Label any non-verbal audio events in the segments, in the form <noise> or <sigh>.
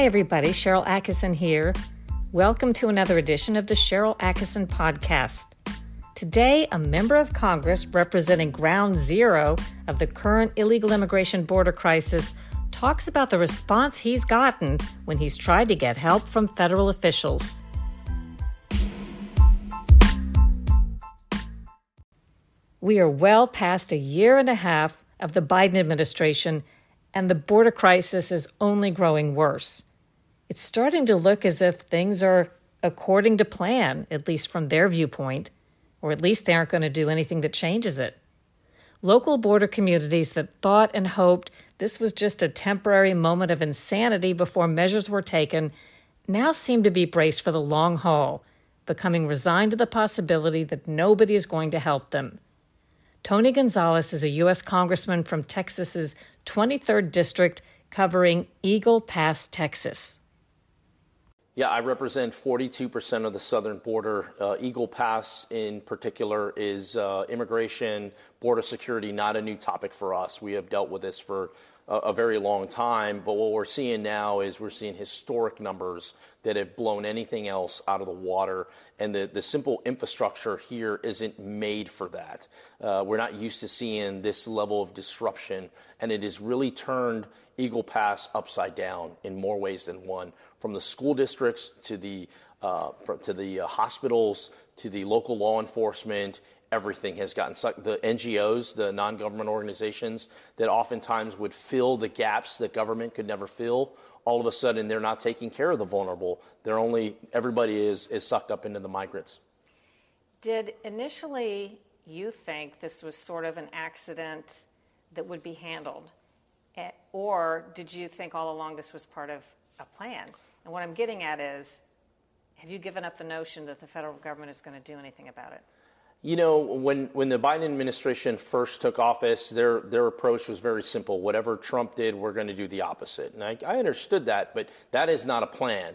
Hi, everybody. Sharyl Attkisson here. Welcome to another edition of the Sharyl Attkisson Podcast. Today, a member of Congress representing ground zero of the current illegal immigration border crisis talks about the response he's gotten when he's tried to get help from federal officials. We are well past a year and a half of the Biden administration, and the border crisis is only growing worse. It's starting to look as if things are according to plan, at least from their viewpoint, or at least they aren't going to do anything that changes it. Local border communities that thought and hoped this was just a temporary moment of insanity before measures were taken now seem to be braced for the long haul, becoming resigned to the possibility that nobody is going to help them. Tony Gonzalez is a U.S. Congressman from Texas's 23rd District covering Eagle Pass, Texas. Yeah, I represent 42% of the southern border. Uh, Eagle Pass, in particular, is uh, immigration, border security, not a new topic for us. We have dealt with this for a, a very long time, but what we're seeing now is we're seeing historic numbers that have blown anything else out of the water. And the, the simple infrastructure here isn't made for that. Uh, we're not used to seeing this level of disruption, and it has really turned Eagle Pass upside down in more ways than one, from the school districts to the uh, to the uh, hospitals to the local law enforcement. Everything has gotten sucked. The NGOs, the non-government organizations that oftentimes would fill the gaps that government could never fill, all of a sudden they're not taking care of the vulnerable. They're only everybody is is sucked up into the migrants. Did initially you think this was sort of an accident that would be handled, eh, or did you think all along this was part of a plan? And what I'm getting at is, have you given up the notion that the federal government is going to do anything about it? You know, when, when the Biden administration first took office, their, their approach was very simple. Whatever Trump did, we're going to do the opposite. And I, I understood that, but that is not a plan.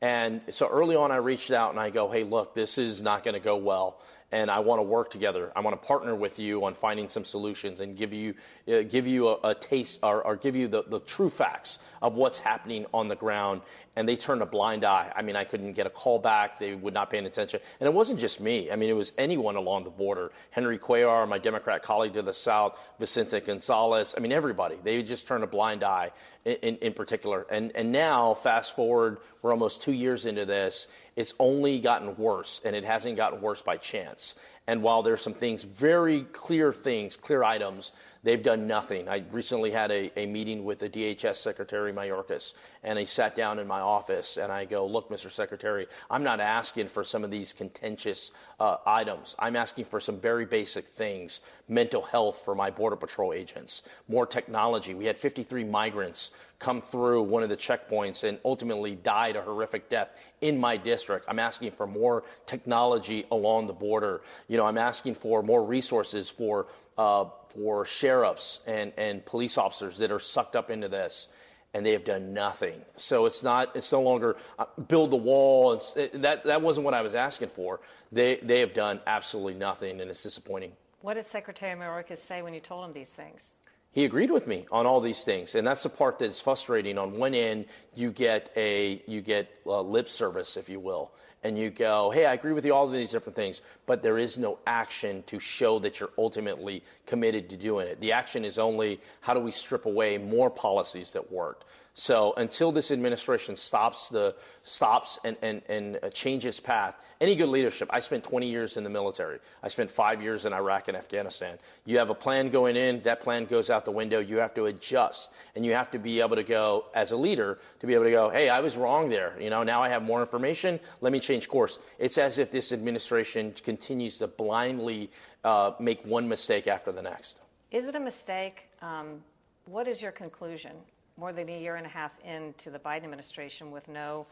And so early on, I reached out and I go, hey, look, this is not going to go well and I want to work together. I want to partner with you on finding some solutions and give you uh, give you a, a taste or, or, give you the, the true facts of what's happening on the ground. And they turned a blind eye. I mean, I couldn't get a call back. They would not pay any attention. And it wasn't just me. I mean, it was anyone along the border. Henry Cuellar, my Democrat colleague to the south, Vicente Gonzalez. I mean, everybody. They just turned a blind eye in, in, in particular. And and now, fast forward, we're almost two years into this it's only gotten worse, and it hasn't gotten worse by chance. And while there's some things, very clear things, clear items, they've done nothing. I recently had a, a meeting with the DHS Secretary Mayorkas, and he sat down in my office, and I go, Look, Mr. Secretary, I'm not asking for some of these contentious uh, items. I'm asking for some very basic things mental health for my Border Patrol agents, more technology. We had 53 migrants come through one of the checkpoints and ultimately died a horrific death in my district. I'm asking for more technology along the border. You know, I'm asking for more resources for uh, for sheriffs and, and police officers that are sucked up into this and they have done nothing. So it's not, it's no longer uh, build the wall. It, that, that wasn't what I was asking for. They, they have done absolutely nothing, and it's disappointing. What did Secretary Mayorkas say when you told him these things? he agreed with me on all these things and that's the part that's frustrating on one end you get a you get uh, lip service if you will and you go hey i agree with you all of these different things but there is no action to show that you're ultimately committed to doing it. The action is only how do we strip away more policies that worked so until this administration stops the stops and, and, and uh, changes path, any good leadership. I spent 20 years in the military. I spent five years in Iraq and Afghanistan. You have a plan going in, that plan goes out the window. You have to adjust, and you have to be able to go as a leader to be able to go, hey, I was wrong there. You know, now I have more information. Let me change course. It's as if this administration continues to blindly uh, make one mistake after the next. Is it a mistake? Um, what is your conclusion? More than a year and a half into the Biden administration with no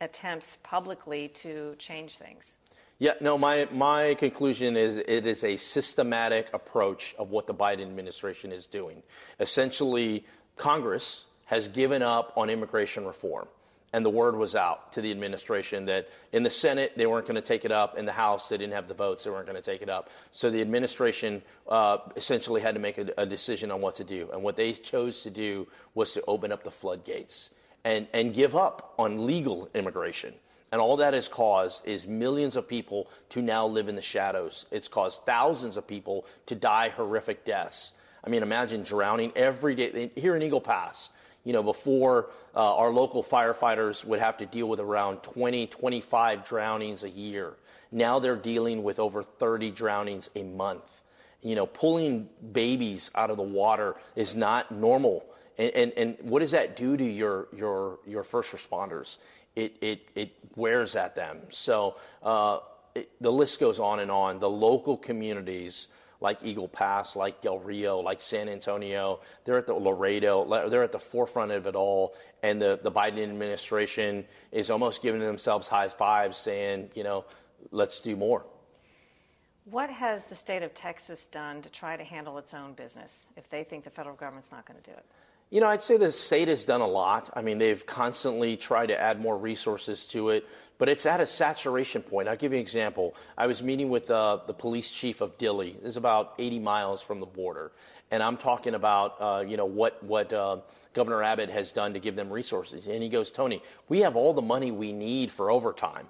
attempts publicly to change things. Yeah, no, my, my conclusion is it is a systematic approach of what the Biden administration is doing. Essentially, Congress has given up on immigration reform and the word was out to the administration that in the Senate they weren't going to take it up, in the House they didn't have the votes, they weren't going to take it up. So the administration uh, essentially had to make a, a decision on what to do, and what they chose to do was to open up the floodgates. and, and give up on legal immigration. And all that has caused is millions of people to now live in the shadows. It's caused thousands of people to die horrific deaths. I mean, imagine drowning every day. Here in Eagle Pass, you know, before uh, our local firefighters would have to deal with around 20, 25 drownings a year. Now they're dealing with over 30 drownings a month. You know, pulling babies out of the water is not normal. And, and, and what does that do to your, your, your first responders? It, it, it wears at them. So uh, it, the list goes on and on. The local communities like Eagle Pass, like Del Rio, like San Antonio. They're at the Laredo. They're at the forefront of it all. And the, the Biden administration is almost giving themselves high fives, saying, you know, let's do more. What has the state of Texas done to try to handle its own business if they think the federal government's not going to do it? You know, I'd say the state has done a lot. I mean, they've constantly tried to add more resources to it, but it's at a saturation point. I'll give you an example. I was meeting with uh, the police chief of Dilley. It's about 80 miles from the border, and I'm talking about uh, you know what what uh, Governor Abbott has done to give them resources. And he goes, Tony, we have all the money we need for overtime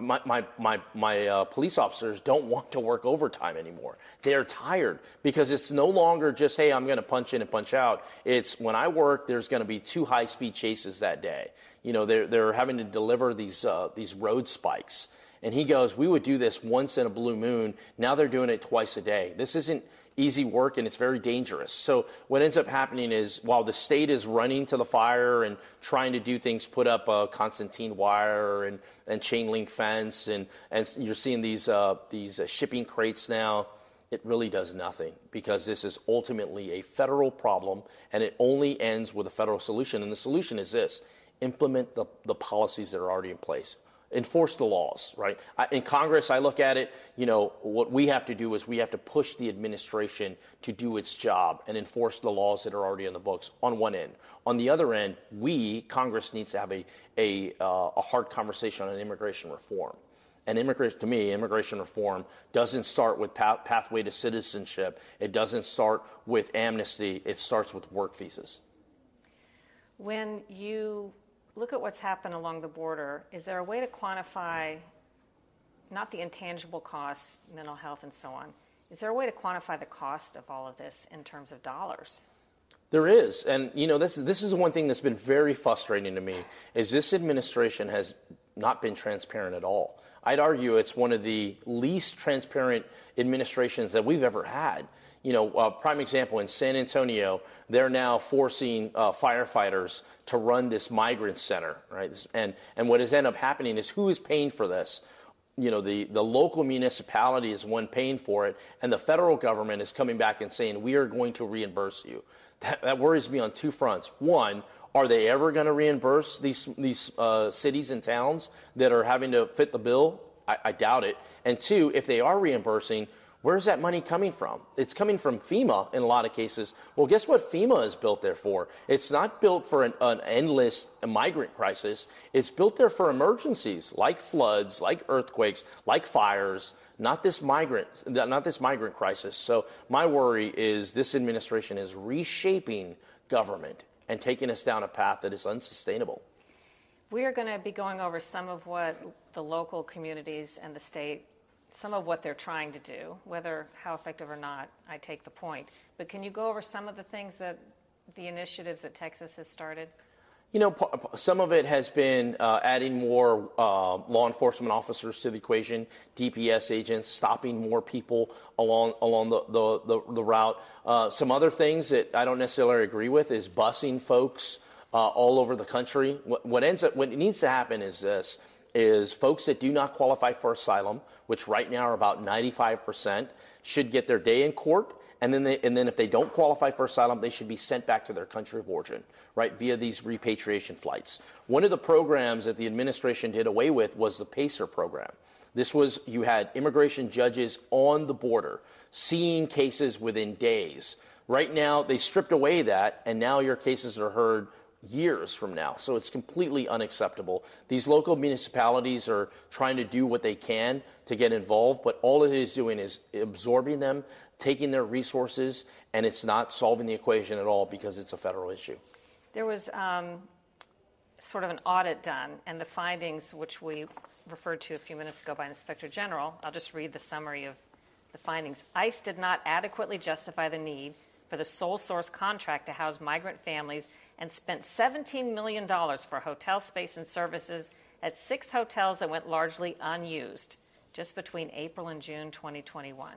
my, my, my, my uh, police officers don't want to work overtime anymore. They're tired because it's no longer just, hey, I'm going to punch in and punch out. It's when I work, there's going to be two high speed chases that day. You know, they're, they're having to deliver these, uh, these road spikes. And he goes, we would do this once in a blue moon. Now they're doing it twice a day. This isn't easy work and it's very dangerous. So what ends up happening is while the state is running to the fire and trying to do things, put up a Constantine wire and, and chain link fence, and, and you're seeing these, uh, these uh, shipping crates now, it really does nothing because this is ultimately a federal problem and it only ends with a federal solution. And the solution is this implement the, the policies that are already in place enforce the laws, right? In Congress, I look at it, you know, what we have to do is we have to push the administration to do its job and enforce the laws that are already in the books on one end. On the other end, we, Congress, needs to have a, a, uh, a hard conversation on immigration reform. And immigration, to me, immigration reform doesn't start with path, pathway to citizenship. It doesn't start with amnesty. It starts with work visas. When you look at what's happened along the border, is there a way to quantify not the intangible costs, mental health, and so on? Is there a way to quantify the cost of all of this in terms of dollars? There is, and you know this. This is one thing that's been very frustrating to me is this administration has not been transparent at all. I'd argue it's one of the least transparent administrations that we've ever had you know, uh, prime example in San Antonio, they're now forcing uh, firefighters to run this migrant center, right? And and what has ended up happening is who is paying for this? You know, the, the local municipality is one paying for it, and the federal government is coming back and saying, we are going to reimburse you. That, that worries me on two fronts. One, are they ever going to reimburse these, these uh, cities and towns that are having to fit the bill? I, I doubt it. And two, if they are reimbursing, Where's that money coming from? It's coming from FEMA in a lot of cases. Well, guess what FEMA is built there for? It's not built for an, an endless migrant crisis. It's built there for emergencies like floods, like earthquakes, like fires, not this migrant, not this migrant crisis. So my worry is this administration is reshaping government and taking us down a path that is unsustainable. We are going to be going over some of what the local communities and the state some of what they're trying to do, whether how effective or not, I take the point. But can you go over some of the things that the initiatives that Texas has started? You know, some of it has been uh, adding more uh, law enforcement officers to the equation, DPS agents, stopping more people along along the the, the, the route. Uh, some other things that I don't necessarily agree with is busing folks uh, all over the country. What, what ends up what needs to happen is this: is folks that do not qualify for asylum, which right now are about 95%, should get their day in court. And then, they, and then if they don't qualify for asylum, they should be sent back to their country of origin, right, via these repatriation flights. One of the programs that the administration did away with was the PACER program. This was, you had immigration judges on the border seeing cases within days. Right now, they stripped away that, and now your cases are heard years from now. So it's completely unacceptable. These local municipalities are trying to do what they can to get involved, but all it is doing is absorbing them, taking their resources, and it's not solving the equation at all because it's a federal issue. There was um, sort of an audit done, and the findings, which we referred to a few minutes ago by Inspector General, I'll just read the summary of the findings. ICE did not adequately justify the need for the sole source contract to house migrant families and spent $17 million for hotel space and services at six hotels that went largely unused just between April and June 2021.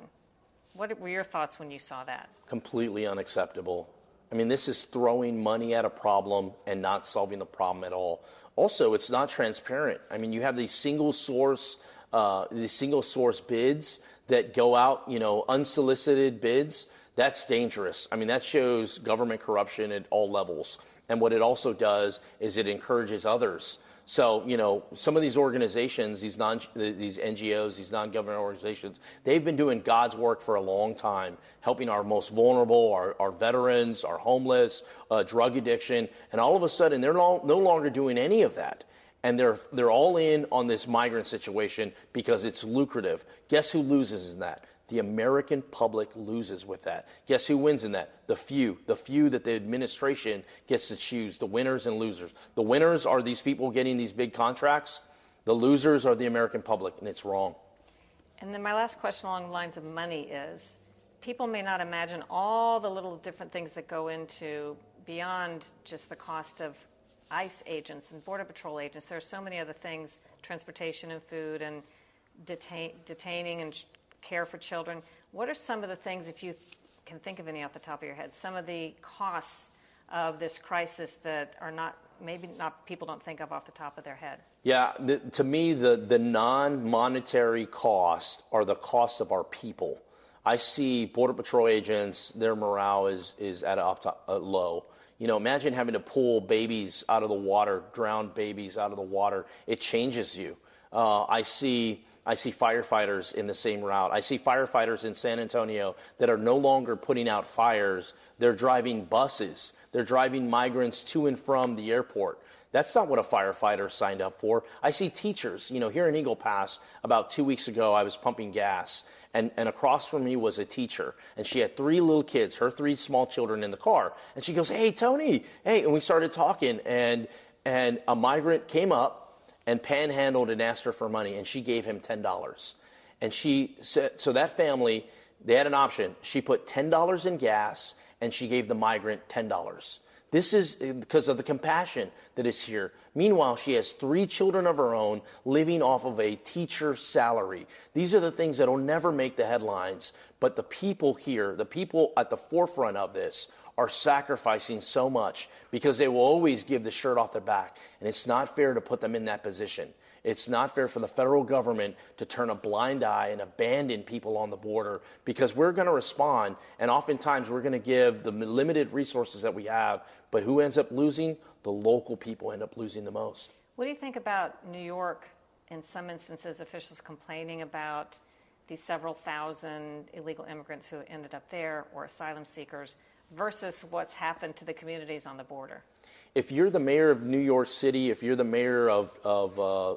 What were your thoughts when you saw that? Completely unacceptable. I mean, this is throwing money at a problem and not solving the problem at all. Also, it's not transparent. I mean, you have these single source, uh, these single source bids that go out, you know, unsolicited bids. That's dangerous. I mean, that shows government corruption at all levels. And what it also does is it encourages others so, you know, some of these organizations, these non, these NGOs, these non-government organizations, they've been doing God's work for a long time, helping our most vulnerable, our, our veterans, our homeless, uh, drug addiction, and all of a sudden they're no, no longer doing any of that. And they're, they're all in on this migrant situation because it's lucrative. Guess who loses in that? The American public loses with that. Guess who wins in that? The few. The few that the administration gets to choose, the winners and losers. The winners are these people getting these big contracts. The losers are the American public, and it's wrong. And then my last question along the lines of money is people may not imagine all the little different things that go into beyond just the cost of ICE agents and Border Patrol agents. There are so many other things transportation and food and detain, detaining and care for children. What are some of the things, if you can think of any off the top of your head, some of the costs of this crisis that are not maybe not people don't think of off the top of their head? Yeah, the, to me, the, the non monetary costs are the cost of our people. I see Border Patrol agents, their morale is, is at a, low. You know, imagine having to pull babies out of the water, drowned babies out of the water. It changes you. Uh, I see I see firefighters in the same route. I see firefighters in San Antonio that are no longer putting out fires. They're driving buses. They're driving migrants to and from the airport. That's not what a firefighter signed up for. I see teachers. You know, here in Eagle Pass, about two weeks ago, I was pumping gas, and, and across from me was a teacher, and she had three little kids, her three small children in the car. And she goes, Hey, Tony, hey. And we started talking, and, and a migrant came up and panhandled and asked her for money, and she gave him $10. And she said, so that family, they had an option. She put $10 in gas, and she gave the migrant $10. This is eh, because of the compassion that is here. Meanwhile, she has three children of her own living off of a teacher's salary. These are the things that will never make the headlines. But the people here, the people at the forefront of this, are sacrificing so much because they will always give the shirt off their back. And it's not fair to put them in that position. It's not fair for the federal government to turn a blind eye and abandon people on the border because we're going to respond. And oftentimes we're going to give the limited resources that we have. But who ends up losing? The local people end up losing the most. What do you think about New York? In some instances, officials complaining about these several thousand illegal immigrants who ended up there or asylum seekers versus what's happened to the communities on the border? If you're the mayor of New York City, if you're the mayor of, of uh,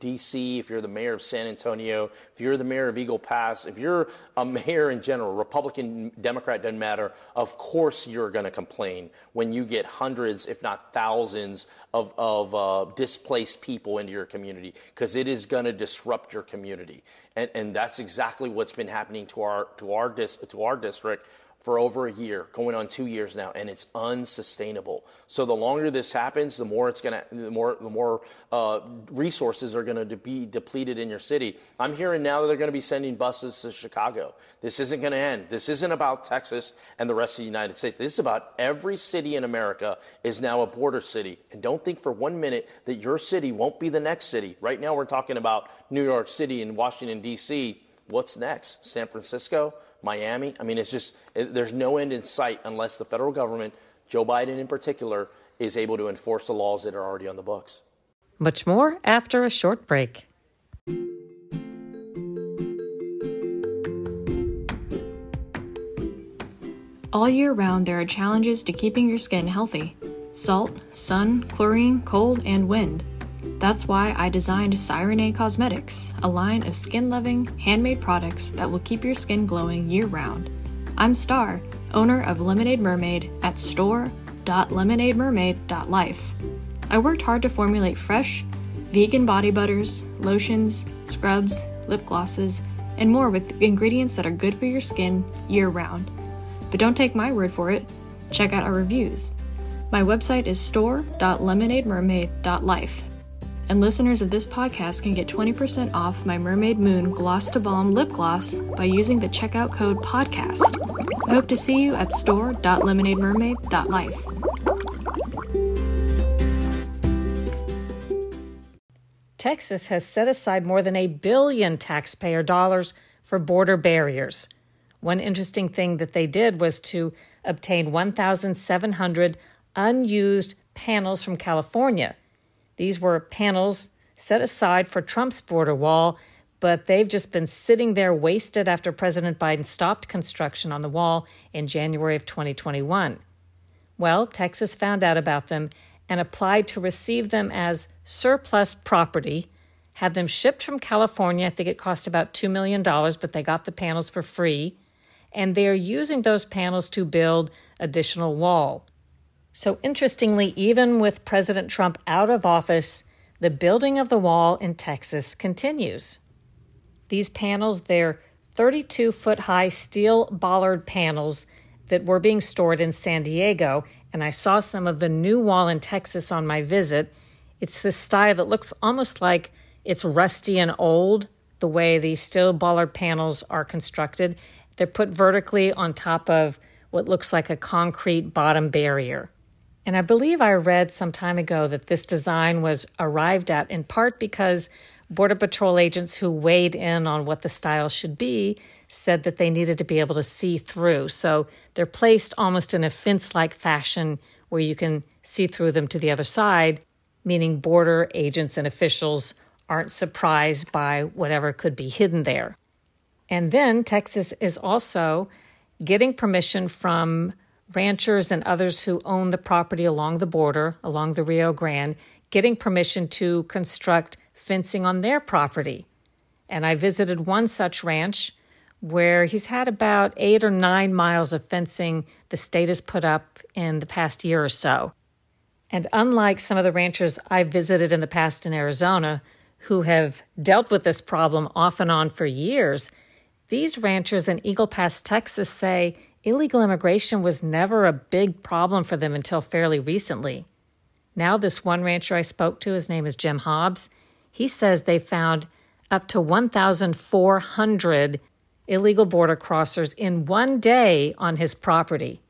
DC, if you're the mayor of San Antonio, if you're the mayor of Eagle Pass, if you're a <laughs> mayor in general, Republican, Democrat, doesn't matter, of course you're going to complain when you get hundreds, if not thousands, of, of uh, displaced people into your community because it is going to disrupt your community. And, and that's exactly what's been happening to our, to our, dis, to our district for over a year, going on two years now, and it's unsustainable. So the longer this happens, the more it's gonna, the more, the more uh, resources are going to be depleted in your city. I'm hearing now that they're going to be sending buses to Chicago. This isn't going to end. This isn't about Texas and the rest of the United States. This is about every city in America is now a border city. And don't think for one minute that your city won't be the next city. Right now, we're talking about New York City and Washington D.C. What's next? San Francisco? Miami. I mean, it's just, it, there's no end in sight unless the federal government, Joe Biden in particular, is able to enforce the laws that are already on the books. Much more after a short break. All year round, there are challenges to keeping your skin healthy salt, sun, chlorine, cold, and wind. That's why I designed Cyrene Cosmetics, a line of skin loving, handmade products that will keep your skin glowing year round. I'm Star, owner of Lemonade Mermaid at store.lemonademermaid.life. I worked hard to formulate fresh, vegan body butters, lotions, scrubs, lip glosses, and more with ingredients that are good for your skin year round. But don't take my word for it, check out our reviews. My website is store.lemonademermaid.life. And listeners of this podcast can get 20% off my Mermaid Moon Gloss to Balm lip gloss by using the checkout code PODCAST. I hope to see you at store.lemonademermaid.life. Texas has set aside more than a billion taxpayer dollars for border barriers. One interesting thing that they did was to obtain 1,700 unused panels from California. These were panels set aside for Trump's border wall, but they've just been sitting there wasted after President Biden stopped construction on the wall in January of 2021. Well, Texas found out about them and applied to receive them as surplus property, had them shipped from California. I think it cost about $2 million, but they got the panels for free. And they're using those panels to build additional wall. So, interestingly, even with President Trump out of office, the building of the wall in Texas continues. These panels, they're 32 foot high steel bollard panels that were being stored in San Diego and I saw some of the new wall in Texas on my visit. It's this style that looks almost like it's rusty and old, the way these steel bollard panels are constructed. They're put vertically on top of what looks like a concrete bottom barrier. And I believe I read some time ago that this design was arrived at in part because Border Patrol agents who weighed in on what the style should be said that they needed to be able to see through. So they're placed almost in a fence like fashion where you can see through them to the other side, meaning border agents and officials aren't surprised by whatever could be hidden there. And then Texas is also getting permission from ranchers and others who own the property along the border, along the Rio Grande, getting permission to construct fencing on their property. And I visited one such ranch where he's had about eight or nine miles of fencing the state has put up in the past year or so. And unlike some of the ranchers I've visited in the past in Arizona, who have dealt with this problem off and on for years, these ranchers in Eagle Pass, Texas say illegal immigration was never a big problem for them until fairly recently. Now, this one rancher I spoke to, his name is Jim Hobbs, he says they found up to 1,400 illegal border crossers in one day on his property.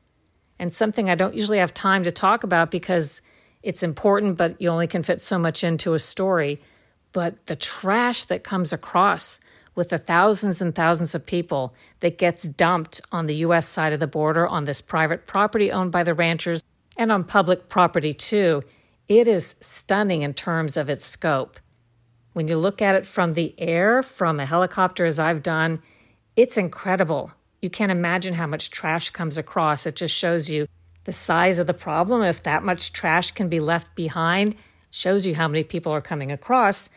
And something I don't usually have time to talk about because it's important, but you only can fit so much into a story. But the trash that comes across with the thousands and thousands of people that gets dumped on the U.S. side of the border on this private property owned by the ranchers and on public property too, it is stunning in terms of its scope. When you look at it from the air, from a helicopter, as I've done, it's incredible. You can't imagine how much trash comes across. It just shows you the size of the problem. If that much trash can be left behind, shows you how many people are coming across.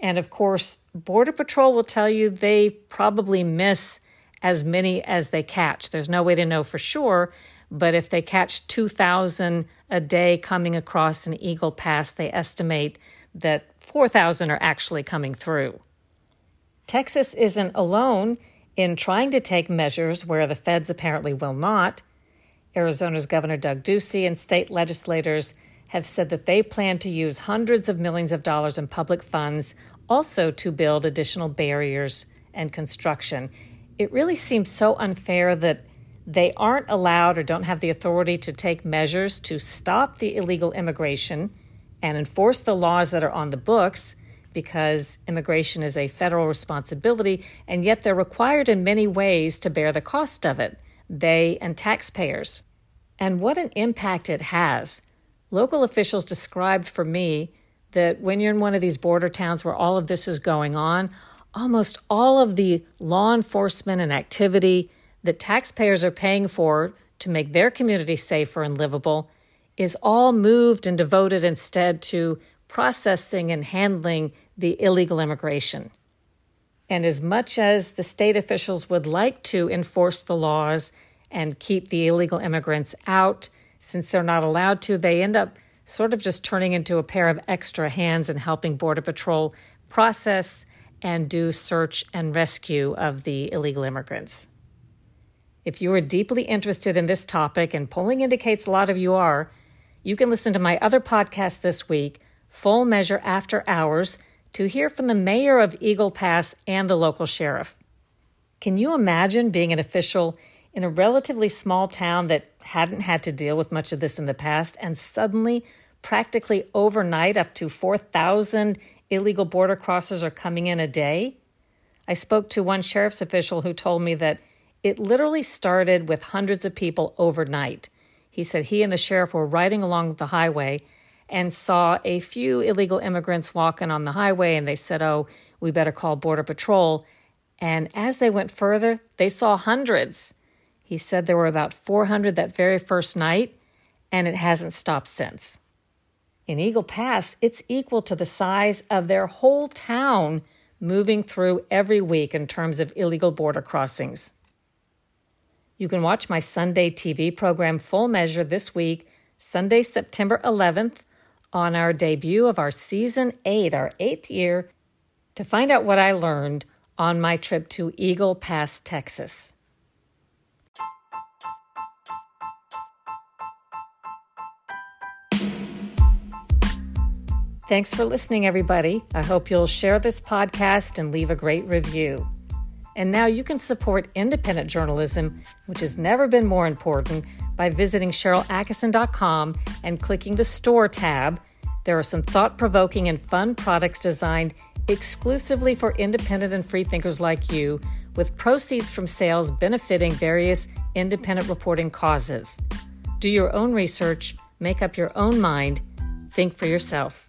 And of course, Border Patrol will tell you they probably miss as many as they catch. There's no way to know for sure, but if they catch 2,000 a day coming across an Eagle Pass, they estimate that 4,000 are actually coming through. Texas isn't alone in trying to take measures where the feds apparently will not, Arizona's Governor Doug Ducey and state legislators have said that they plan to use hundreds of millions of dollars in public funds also to build additional barriers and construction. It really seems so unfair that they aren't allowed or don't have the authority to take measures to stop the illegal immigration and enforce the laws that are on the books because immigration is a federal responsibility, and yet they're required in many ways to bear the cost of it, they and taxpayers. And what an impact it has. Local officials described for me that when you're in one of these border towns where all of this is going on, almost all of the law enforcement and activity that taxpayers are paying for to make their community safer and livable is all moved and devoted instead to processing and handling the illegal immigration. And as much as the state officials would like to enforce the laws and keep the illegal immigrants out, since they're not allowed to, they end up sort of just turning into a pair of extra hands and helping Border Patrol process and do search and rescue of the illegal immigrants. If you are deeply interested in this topic, and polling indicates a lot of you are, you can listen to my other podcast this week, Full Measure After Hours, to hear from the mayor of Eagle Pass and the local sheriff. Can you imagine being an official in a relatively small town that hadn't had to deal with much of this in the past and suddenly, practically overnight, up to 4,000 illegal border crossers are coming in a day? I spoke to one sheriff's official who told me that it literally started with hundreds of people overnight. He said he and the sheriff were riding along the highway and saw a few illegal immigrants walking on the highway, and they said, Oh, we better call Border Patrol. And as they went further, they saw hundreds. He said there were about 400 that very first night, and it hasn't stopped since. In Eagle Pass, it's equal to the size of their whole town moving through every week in terms of illegal border crossings. You can watch my Sunday TV program Full Measure this week, Sunday, September 11th, on our debut of our season eight, our eighth year, to find out what I learned on my trip to Eagle Pass, Texas. Thanks for listening, everybody. I hope you'll share this podcast and leave a great review. And now you can support independent journalism, which has never been more important, by visiting SharylAttkisson.com and clicking the Store tab. There are some thought provoking and fun products designed exclusively for independent and free thinkers like you, with proceeds from sales benefiting various independent reporting causes. Do your own research, make up your own mind, think for yourself.